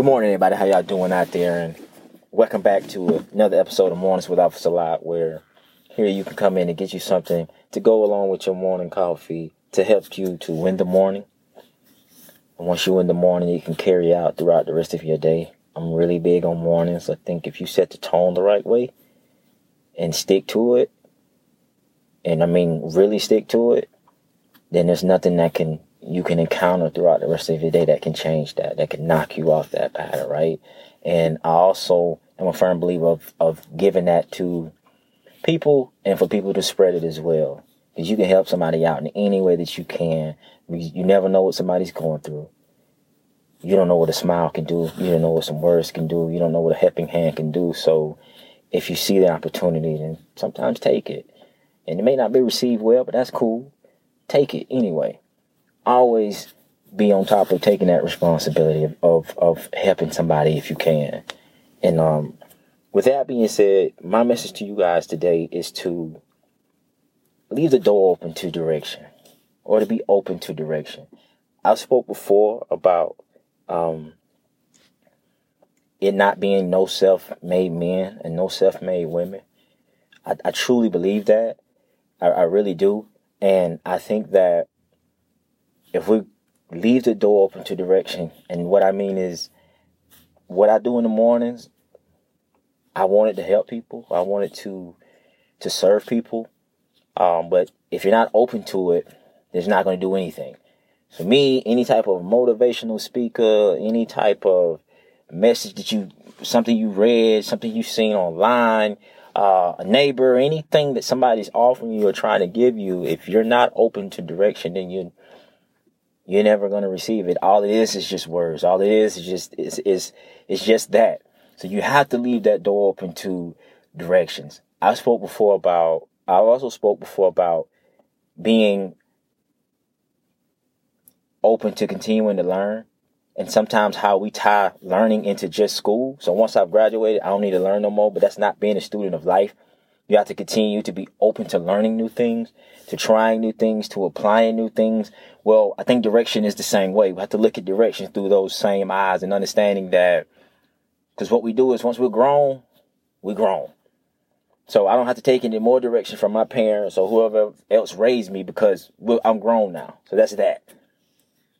Good morning, everybody. How y'all doing out there? And welcome back to another episode of Mornings with Officer Lot, where here you can come in and get you something to go along with your morning coffee to help you to win the morning. And once you win the morning, you can carry out throughout the rest of your day. I'm really big on mornings. I think if you set the tone the right way and stick to it, and I mean really stick to it, then there's nothing that can you can encounter throughout the rest of your day that can change that, that can knock you off that pattern, right? And I also am a firm believer of, of giving that to people and for people to spread it as well. Because you can help somebody out in any way that you can. You never know what somebody's going through. You don't know what a smile can do. You don't know what some words can do. You don't know what a helping hand can do. So if you see the opportunity, then sometimes take it. And it may not be received well, but that's cool. Take it anyway always be on top of taking that responsibility of, of, of helping somebody if you can. And um, with that being said, my message to you guys today is to leave the door open to direction or to be open to direction. I spoke before about um, it not being no self made men and no self made women. I, I, truly believe that. I, I really do. And I think that if we leave the door open to direction, and what I mean is, what I do in the mornings, I wanted to help people. I wanted to to serve people. Um, but if you're not open to it, it's not going to do anything. For me, any type of motivational speaker, any type of message that you, something you read, something you've seen online, uh, a neighbor, anything that somebody's offering you or trying to give you, if you're not open to direction, then you you're never going to receive it. All it is is just words. All it is is just is is it's just that. So you have to leave that door open to directions. I spoke before about I also spoke before about being open to continuing to learn and sometimes how we tie learning into just school. So once I've graduated, I don't need to learn no more, but that's not being a student of life. You have to continue to be open to learning new things, to trying new things, to applying new things. Well, I think direction is the same way. We have to look at direction through those same eyes and understanding that because what we do is once we're grown, we're grown. So I don't have to take any more direction from my parents or whoever else raised me because I'm grown now. So that's that.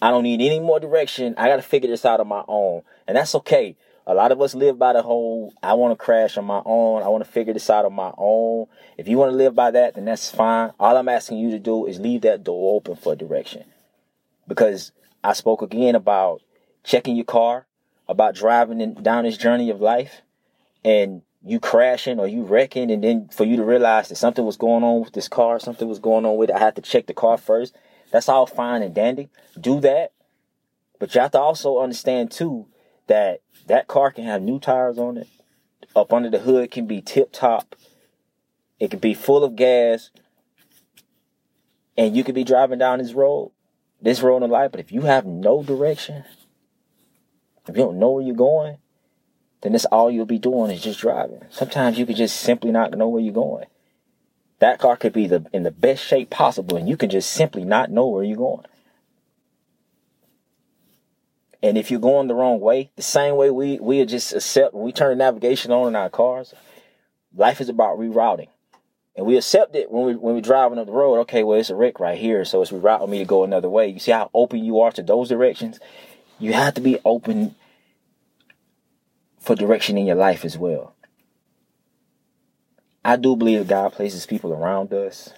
I don't need any more direction. I got to figure this out on my own. And that's okay. A lot of us live by the whole I want to crash on my own. I want to figure this out on my own. If you want to live by that, then that's fine. All I'm asking you to do is leave that door open for direction. Because I spoke again about checking your car, about driving in, down this journey of life, and you crashing or you wrecking, and then for you to realize that something was going on with this car, something was going on with it. I had to check the car first. That's all fine and dandy. Do that. But you have to also understand too that that car can have new tires on it. Up under the hood can be tip top. It can be full of gas. And you could be driving down this road, this road in life, but if you have no direction, if you don't know where you're going, then that's all you'll be doing is just driving. Sometimes you could just simply not know where you're going. That car could be the in the best shape possible, and you can just simply not know where you're going. And if you're going the wrong way, the same way we we just accept we turn the navigation on in our cars, life is about rerouting. And we accept it when we when we're driving up the road. Okay, well it's a wreck right here, so it's rerouting me to go another way. You see how open you are to those directions? You have to be open for direction in your life as well. I do believe God places people around us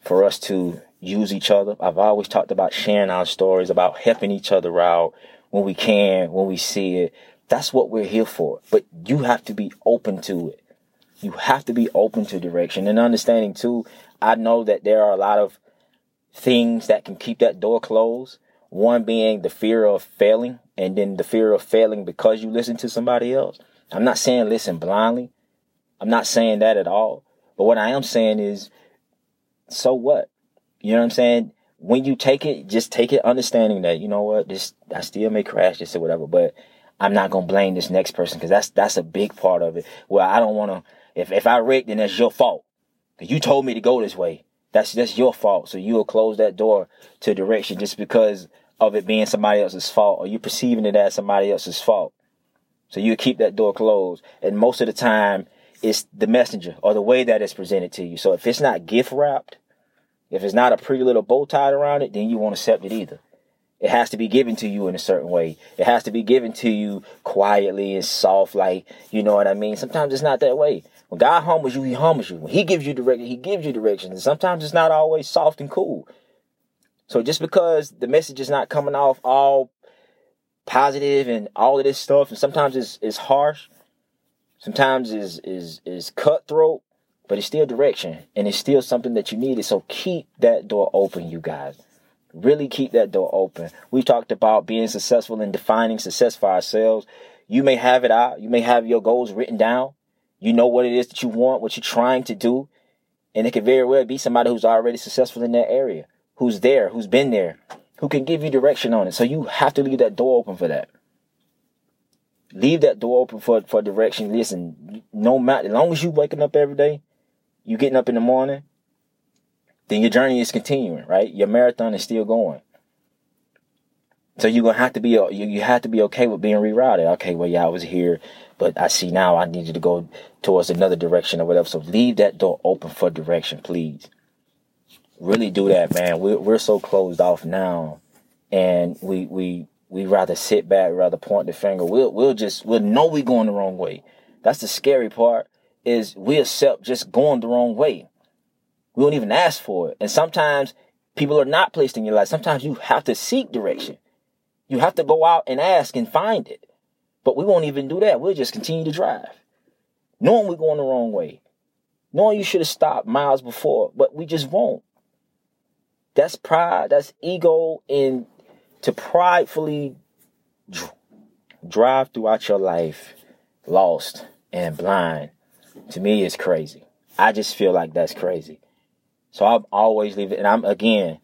for us to use each other. I've always talked about sharing our stories, about helping each other out when we can, when we see it. That's what we're here for. But you have to be open to it. You have to be open to direction and understanding too. I know that there are a lot of things that can keep that door closed. One being the fear of failing and then the fear of failing because you listen to somebody else. I'm not saying listen blindly. I'm not saying that at all. But what I am saying is, so what? You know what I'm saying? When you take it, just take it understanding that, you know what, this, I still may crash this or whatever, but I'm not to blame this next person because that's, that's a big part of it. Well, I don't want to, if, if I wreck, then that's your fault. Cause you told me to go this way. That's, that's your fault. So you'll close that door to direction just because of it being somebody else's fault or you perceiving it as somebody else's fault. So you keep that door closed. And most of the time, it's the messenger or the way that it's presented to you. So if it's not gift wrapped, if it's not a pretty little bow tied around it, then you won't accept it either. It has to be given to you in a certain way. It has to be given to you quietly and soft, like, you know what I mean? Sometimes it's not that way. When God humbles you, He humbles you. When He gives you direction, He gives you direction. And sometimes it's not always soft and cool. So just because the message is not coming off all positive and all of this stuff, and sometimes it's, it's harsh, sometimes is is is cutthroat, but it's still direction and it's still something that you needed. So keep that door open, you guys. Really keep that door open. We talked about being successful in defining success for ourselves. You may have it out. You may have your goals written down. You know what it is that you want, what you're trying to do. And it could very well be somebody who's already successful in that area, who's there, who's been there, who can give you direction on it. So you have to leave that door open for that. Leave that door open for, for direction. Listen, no matter, as long as you waking up every day, you getting up in the morning, then your journey is continuing, right? Your marathon is still going. So you're gonna have to be you you have to be okay with being rerouted. Okay, well yeah, I was here, but I see now I need you to go towards another direction or whatever. So leave that door open for direction, please. Really do that, man. We're we're so closed off now, and we we we rather sit back, rather point the finger. We'll we'll just we'll know we're going the wrong way. That's the scary part. Is we accept just going the wrong way. We don't even ask for it. And sometimes people are not placed in your life. Sometimes you have to seek direction. You have to go out and ask and find it. But we won't even do that. We'll just continue to drive. Knowing we're going the wrong way. Knowing you should have stopped miles before, but we just won't. That's pride, that's ego, and to pridefully drive throughout your life lost and blind, to me is crazy. I just feel like that's crazy. So I always leave it. And I'm, again,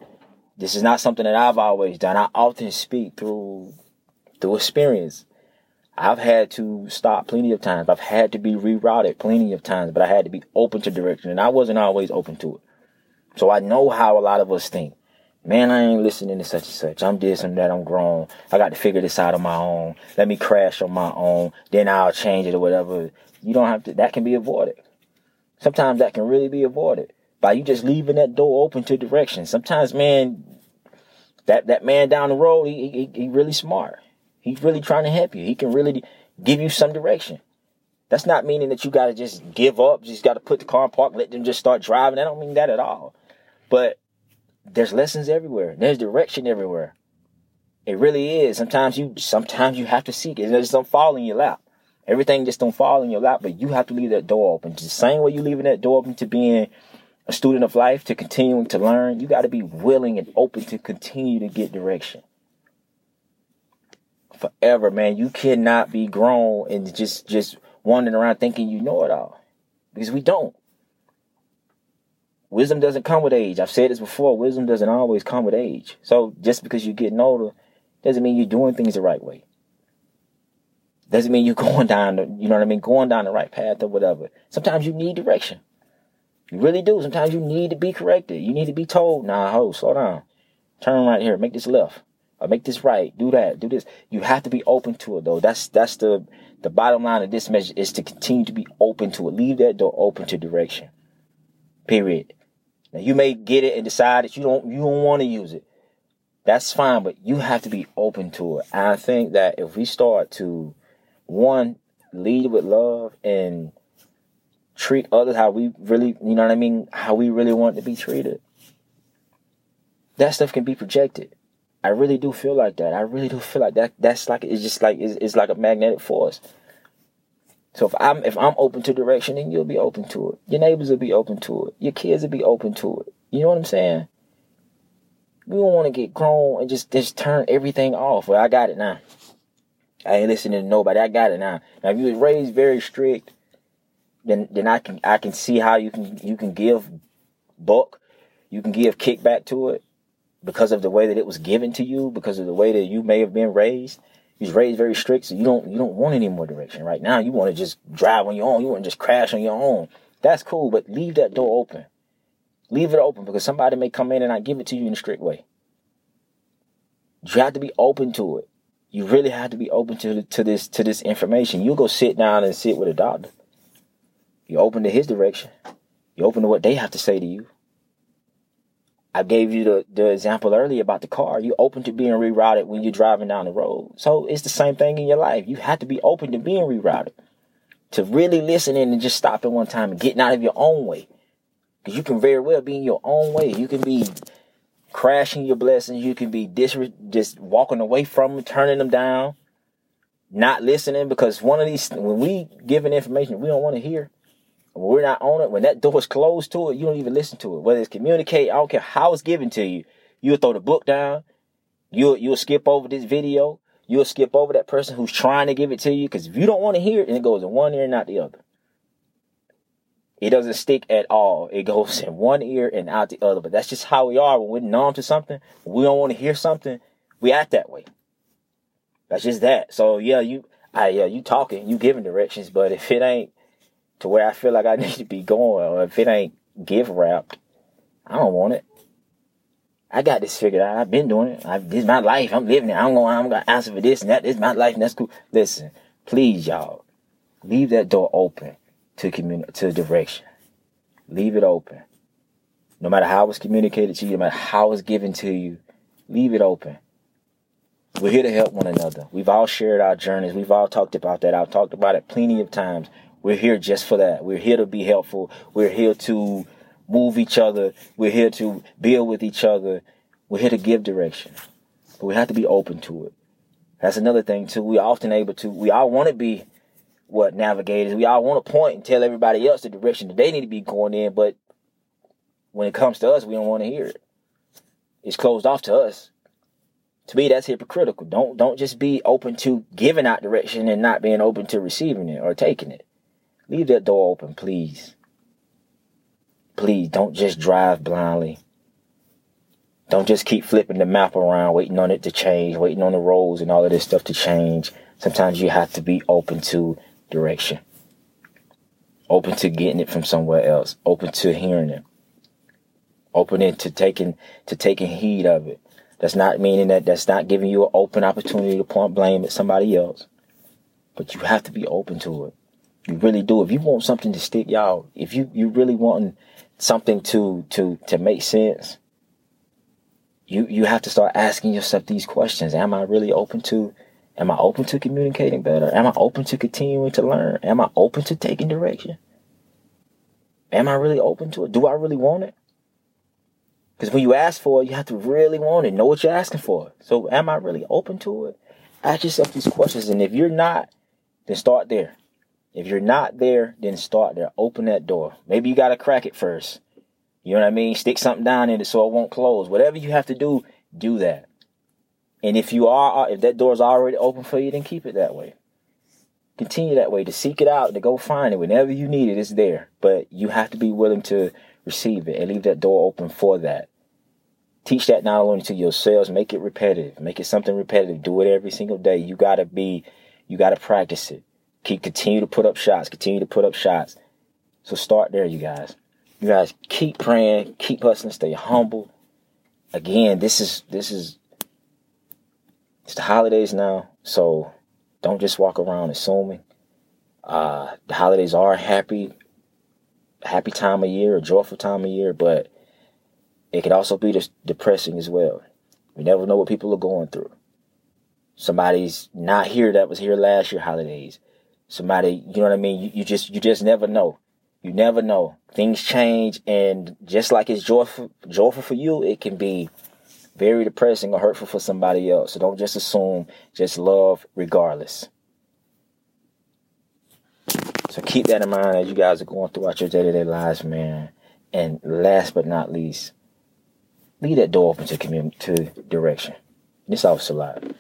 this is not something that I've always done. I often speak through, through experience. I've had to stop plenty of times. I've had to be rerouted plenty of times, but I had to be open to direction and I wasn't always open to it. So I know how a lot of us think. Man, I ain't listening to such and such. I'm this and that. I'm grown. I got to figure this out on my own. Let me crash on my own. Then I'll change it or whatever. You don't have to, that can be avoided. Sometimes that can really be avoided by you just leaving that door open to direction. Sometimes, man, that, that man down the road, he, he, he really smart. He's really trying to help you. He can really give you some direction. That's not meaning that you got to just give up, just got to put the car in park, let them just start driving. I don't mean that at all. But there's lessons everywhere. There's direction everywhere. It really is. Sometimes you, sometimes you have to seek it. Just don't fall in your lap. Everything just don't fall in your lap, but you have to leave that door open. Just the same way you leaving that door open to being a student of life, to continuing to learn, you got to be willing and open to continue to get direction. Forever, man. You cannot be grown and just just wandering around thinking you know it all. Because we don't. Wisdom doesn't come with age. I've said this before. Wisdom doesn't always come with age. So just because you're getting older doesn't mean you're doing things the right way. Doesn't mean you're going down the, you know what I mean, going down the right path or whatever. Sometimes you need direction. You really do. Sometimes you need to be corrected. You need to be told, nah, ho, slow down. Turn right here. Make this left. Or make this right. Do that. Do this. You have to be open to it though. That's that's the the bottom line of this message is to continue to be open to it. Leave that door open to direction. Period. Now you may get it and decide that you don't you don't want to use it. That's fine, but you have to be open to it. And I think that if we start to one lead with love and treat others how we really, you know what I mean, how we really want to be treated. That stuff can be projected. I really do feel like that. I really do feel like that. That's like it's just like it's, it's like a magnetic force. So if I'm if I'm open to direction, then you'll be open to it. Your neighbors will be open to it. Your kids will be open to it. You know what I'm saying? We don't want to get grown and just just turn everything off. Well, I got it now. I ain't listening to nobody. I got it now. Now, if you was raised very strict, then then I can I can see how you can you can give buck, you can give kickback to it because of the way that it was given to you, because of the way that you may have been raised. You was raised very strict, so you don't you don't want any more direction. Right now, you want to just drive on your own. You want to just crash on your own. That's cool, but leave that door open. Leave it open because somebody may come in and I give it to you in a strict way. You have to be open to it. You really have to be open to to this to this information. You go sit down and sit with a doctor. You open to his direction. You open to what they have to say to you. I gave you the, the example earlier about the car. You open to being rerouted when you're driving down the road. So it's the same thing in your life. You have to be open to being rerouted. To really listening and just stopping one time and getting out of your own way. Because you can very well be in your own way. You can be crashing your blessings. You can be dis- just walking away from them, turning them down, not listening. Because one of these, when we giving information we don't want to hear, when we're not on it, when that door is closed to it, you don't even listen to it. Whether it's communicate, I don't care how it's given to you. You'll throw the book down. You'll you'll skip over this video. You'll skip over that person who's trying to give it to you. Because if you don't want to hear it, then it goes in one ear and not the other. It doesn't stick at all. It goes in one ear and out the other. But that's just how we are when we're numb to something. We don't want to hear something. We act that way. That's just that. So yeah, you, I yeah, you talking, you giving directions, but if it ain't to where I feel like I need to be going, or if it ain't gift wrapped, I don't want it. I got this figured out. I've been doing it. I, this is my life. I'm living it. I'm going. I'm gonna answer for this and that. This is my life, and that's cool. Listen, please, y'all, leave that door open to communi- to direction. Leave it open. No matter how it's communicated to you, no matter how it's given to you, leave it open. We're here to help one another. We've all shared our journeys. We've all talked about that. I've talked about it plenty of times. We're here just for that. We're here to be helpful. We're here to move each other. We're here to build with each other. We're here to give direction. But we have to be open to it. That's another thing too. We often able to, we all want to be what navigators. We all want to point and tell everybody else the direction that they need to be going in, but when it comes to us, we don't want to hear it. It's closed off to us. To me, that's hypocritical. Don't don't just be open to giving out direction and not being open to receiving it or taking it. Leave that door open, please. Please don't just drive blindly. Don't just keep flipping the map around, waiting on it to change, waiting on the roads and all of this stuff to change. Sometimes you have to be open to direction. Open to getting it from somewhere else. Open to hearing it. Open to taking to taking heed of it. That's not meaning that that's not giving you an open opportunity to point blame at somebody else. But you have to be open to it. You really do. If you want something to stick, y'all, if you, you really want something to to to make sense, you you have to start asking yourself these questions. Am I really open to Am I open to communicating better? Am I open to continuing to learn? Am I open to taking direction? Am I really open to it? Do I really want it? Because when you ask for it, you have to really want it, know what you're asking for. So, am I really open to it? Ask yourself these questions. And if you're not, then start there. If you're not there, then start there. Open that door. Maybe you got to crack it first. You know what I mean? Stick something down in it so it won't close. Whatever you have to do, do that. And if you are, uh, if that door is already open for you, then keep it that way. Continue that way to seek it out, to go find it. Whenever you need it, it's there. But you have to be willing to receive it and leave that door open for that. Teach that not only to yourselves, make it repetitive. Make it something repetitive. Do it every single day. You gotta be, you gotta practice it. Keep continue to put up shots. Continue to put up shots. So start there, you guys. You guys keep praying, keep hustling, stay humble. Again, this is this is it's the holidays now, so don't just walk around assuming. Uh, the holidays are happy, happy time of year, a joyful time of year, but it can also be depressing as well. We never know what people are going through. Somebody's not here that was here last year holidays. Somebody, you know what I mean? You, you just you just never know. You never know. Things change, and just like it's joyful joyful for you, it can be very depressing or hurtful for somebody else. So don't just assume, just love regardless. So keep that in mind as you guys are going throughout your day to day lives, man. And last but not least, leave that door open to community, to direction. This officer live.